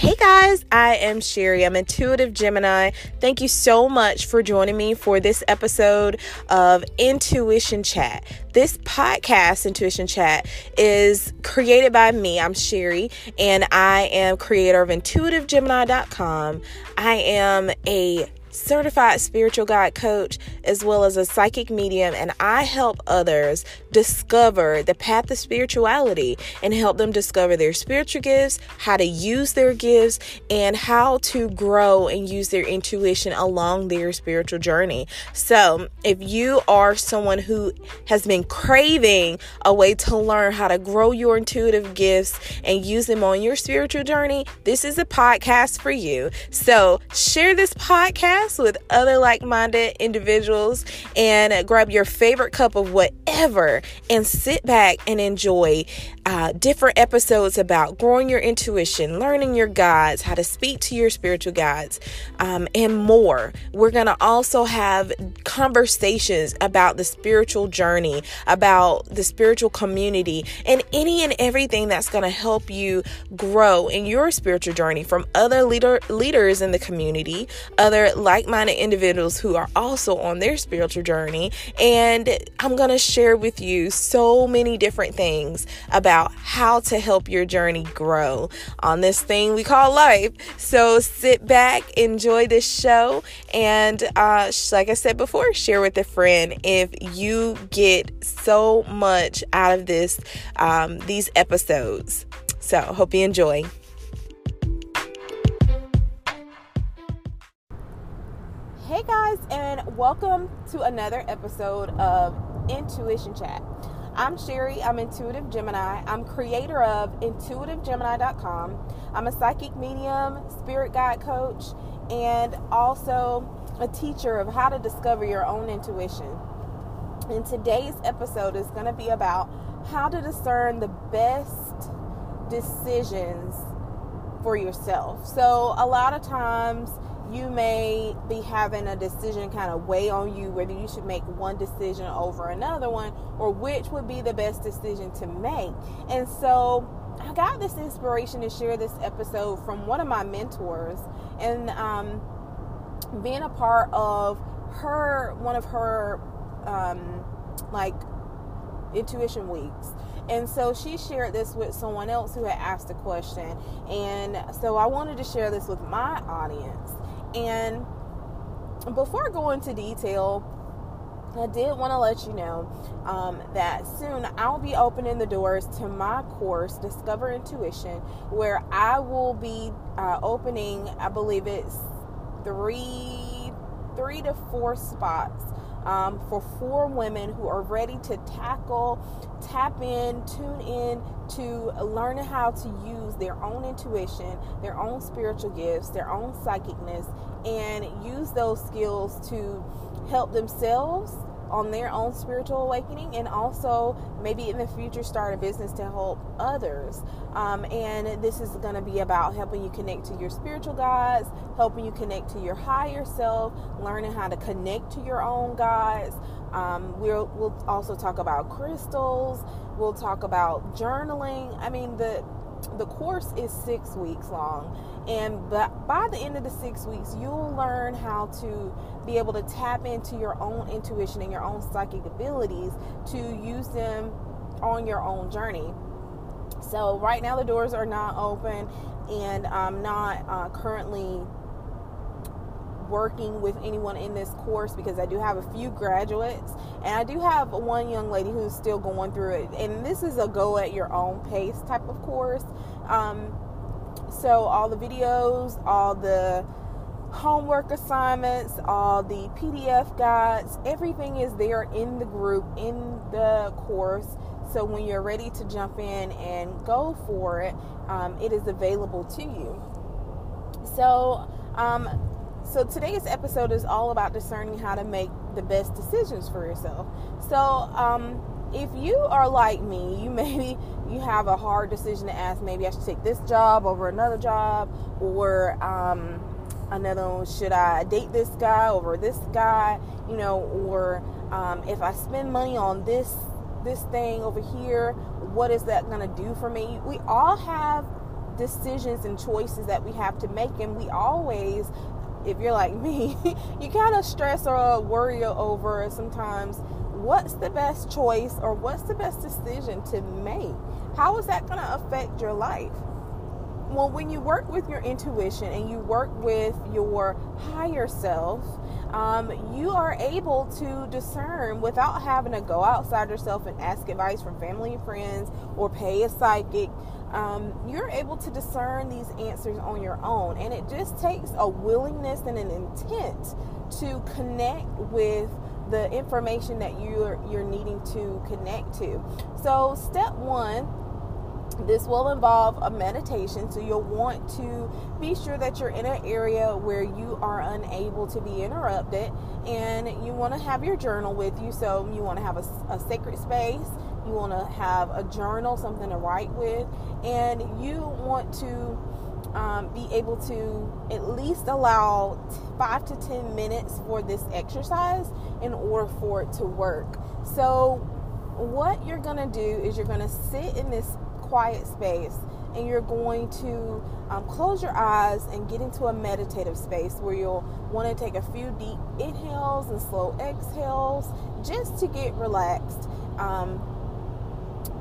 Hey guys, I am Sherry. I'm Intuitive Gemini. Thank you so much for joining me for this episode of Intuition Chat. This podcast, Intuition Chat, is created by me. I'm Sherry, and I am creator of intuitivegemini.com. I am a certified spiritual guide coach as well as a psychic medium and I help others discover the path of spirituality and help them discover their spiritual gifts, how to use their gifts and how to grow and use their intuition along their spiritual journey. So, if you are someone who has been craving a way to learn how to grow your intuitive gifts and use them on your spiritual journey, this is a podcast for you. So, share this podcast podcast with other like minded individuals and grab your favorite cup of whatever and sit back and enjoy uh, different episodes about growing your intuition, learning your guides, how to speak to your spiritual guides, um, and more. We're going to also have conversations about the spiritual journey, about the spiritual community, and any and everything that's going to help you grow in your spiritual journey from other leader leaders in the community, other like minded individuals who are also on their spiritual journey. And I'm going to share with you so many different things about how to help your journey grow on this thing we call life. So sit back, enjoy this show, and uh, like I said before, share with a friend if you get so much out of this um, these episodes. So hope you enjoy. Hey guys, and welcome to another episode of Intuition Chat. I'm Sherry, I'm Intuitive Gemini. I'm creator of intuitivegemini.com. I'm a psychic medium, spirit guide coach, and also a teacher of how to discover your own intuition. And today's episode is going to be about how to discern the best decisions for yourself. So, a lot of times, you may be having a decision kind of weigh on you whether you should make one decision over another one or which would be the best decision to make. And so I got this inspiration to share this episode from one of my mentors and um, being a part of her, one of her um, like intuition weeks. And so she shared this with someone else who had asked a question. And so I wanted to share this with my audience. And before I go into detail, I did want to let you know um, that soon I'll be opening the doors to my course, Discover Intuition, where I will be uh, opening, I believe it's three, three to four spots um, for four women who are ready to tackle, tap in, tune in to learning how to use their own intuition, their own spiritual gifts, their own psychicness, and use those skills to help themselves on their own spiritual awakening and also maybe in the future start a business to help others. Um, and this is going to be about helping you connect to your spiritual guides, helping you connect to your higher self, learning how to connect to your own guides. Um, we'll, we'll also talk about crystals. We'll talk about journaling. I mean, the the course is six weeks long and but by the end of the six weeks you'll learn how to be able to tap into your own intuition and your own psychic abilities to use them on your own journey. So right now the doors are not open and i'm not uh, currently working with anyone in this course because I do have a few graduates and I do have one young lady who's still going through it. And this is a go at your own pace type of course. Um, so, all the videos, all the homework assignments, all the PDF guides, everything is there in the group, in the course. So, when you're ready to jump in and go for it, um, it is available to you. So, um, so today's episode is all about discerning how to make the best decisions for yourself. So, um, if you are like me, you maybe you have a hard decision to ask. Maybe I should take this job over another job, or um, another one. Should I date this guy over this guy? You know, or um, if I spend money on this this thing over here, what is that going to do for me? We all have decisions and choices that we have to make, and we always if you're like me, you kind of stress or worry over sometimes what's the best choice or what's the best decision to make? How is that going to affect your life? Well, when you work with your intuition and you work with your higher self, um, you are able to discern without having to go outside yourself and ask advice from family and friends or pay a psychic. Um, you're able to discern these answers on your own, and it just takes a willingness and an intent to connect with the information that you're you're needing to connect to. So step 1 this will involve a meditation. So you'll want to be sure that you're in an area where you are unable to be interrupted. And you want to have your journal with you. So you want to have a, a sacred space you want to have a journal something to write with and you want to um, be able to at least allow five to ten minutes for this exercise in order for it to work. So, what you're going to do is you're going to sit in this quiet space and you're going to um, close your eyes and get into a meditative space where you'll want to take a few deep inhales and slow exhales just to get relaxed. Um,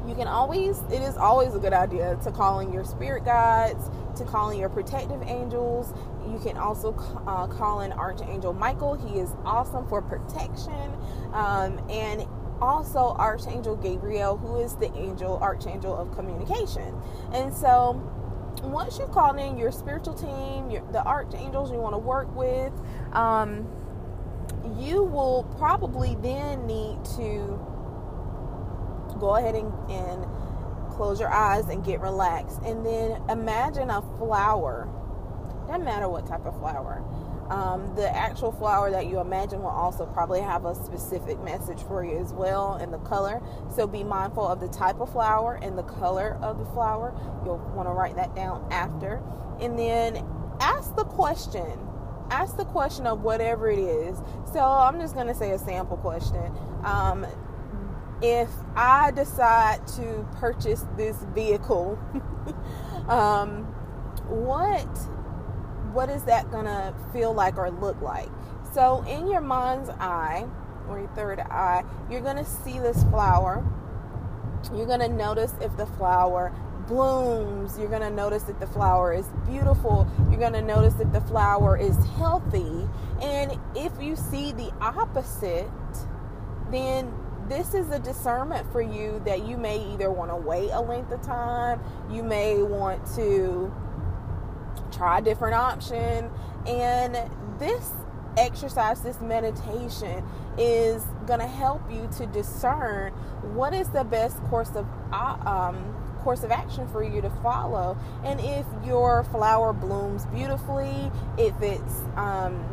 you can always, it is always a good idea to call in your spirit guides, to call in your protective angels. You can also uh, call in Archangel Michael. He is awesome for protection. Um, and also Archangel Gabriel, who is the angel, Archangel of communication. And so, once you've called in your spiritual team, your, the archangels you want to work with, um, you will probably then need to go ahead and, and close your eyes and get relaxed. And then imagine a flower. Doesn't matter what type of flower. Um, the actual flower that you imagine will also probably have a specific message for you as well and the color. So be mindful of the type of flower and the color of the flower. You'll want to write that down after. And then ask the question. Ask the question of whatever it is. So I'm just going to say a sample question. Um, if I decide to purchase this vehicle, um, what what is that gonna feel like or look like? So in your mind's eye or your third eye, you're gonna see this flower. You're gonna notice if the flower blooms. You're gonna notice that the flower is beautiful. You're gonna notice that the flower is healthy. And if you see the opposite, then this is a discernment for you that you may either want to wait a length of time, you may want to try a different option, and this exercise, this meditation is going to help you to discern what is the best course of uh, um, course of action for you to follow, and if your flower blooms beautifully, if it's um,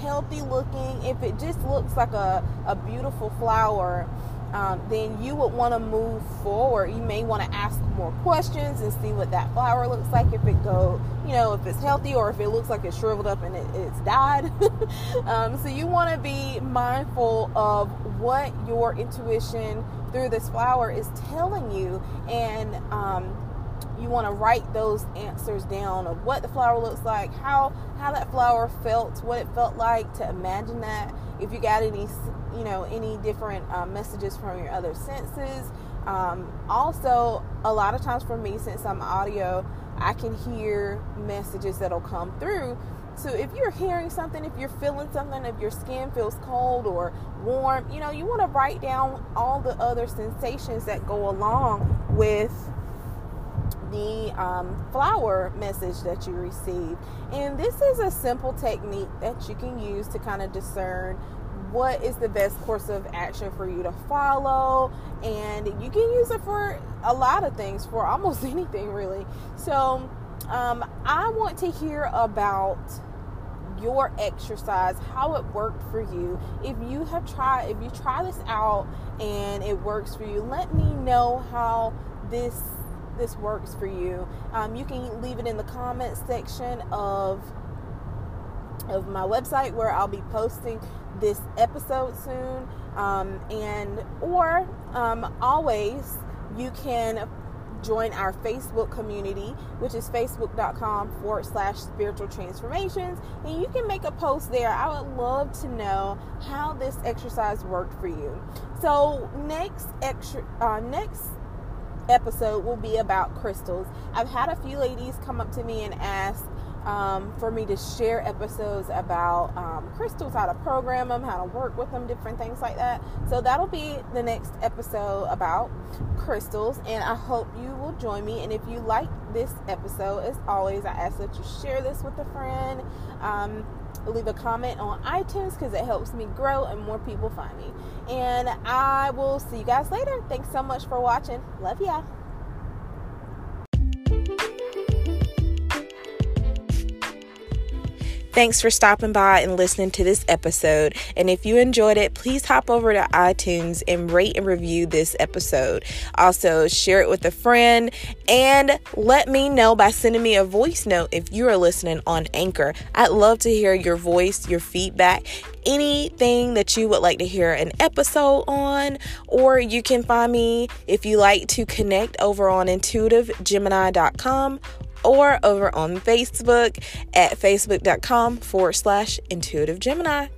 healthy looking, if it just looks like a, a beautiful flower, um, then you would want to move forward. You may want to ask more questions and see what that flower looks like. If it go, you know, if it's healthy or if it looks like it's shriveled up and it, it's died. um, so you want to be mindful of what your intuition through this flower is telling you, and um, you want to write those answers down of what the flower looks like, how how that flower felt, what it felt like to imagine that. If you got any, you know, any different um, messages from your other senses. Um, also, a lot of times for me, since I'm audio, I can hear messages that'll come through. So if you're hearing something, if you're feeling something, if your skin feels cold or warm, you know, you want to write down all the other sensations that go along with the um, flower message that you receive. And this is a simple technique that you can use to kind of discern what is the best course of action for you to follow. And you can use it for a lot of things, for almost anything really. So um, I want to hear about your exercise, how it worked for you. If you have tried, if you try this out and it works for you, let me know how this this works for you. Um, you can leave it in the comments section of of my website where I'll be posting this episode soon. Um, and or um, always you can join our Facebook community, which is facebook.com forward slash spiritual transformations. And you can make a post there. I would love to know how this exercise worked for you. So, next, extra, uh, next episode will be about crystals. I've had a few ladies come up to me and ask um, for me to share episodes about um, crystals, how to program them, how to work with them, different things like that. So that'll be the next episode about crystals, and I hope you will join me. And if you like this episode, as always, I ask that you share this with a friend. Um, leave a comment on iTunes because it helps me grow and more people find me. And I will see you guys later. Thanks so much for watching. Love ya. Thanks for stopping by and listening to this episode. And if you enjoyed it, please hop over to iTunes and rate and review this episode. Also, share it with a friend and let me know by sending me a voice note if you are listening on Anchor. I'd love to hear your voice, your feedback, anything that you would like to hear an episode on, or you can find me if you like to connect over on intuitivegemini.com or over on Facebook at facebook.com forward slash intuitive Gemini.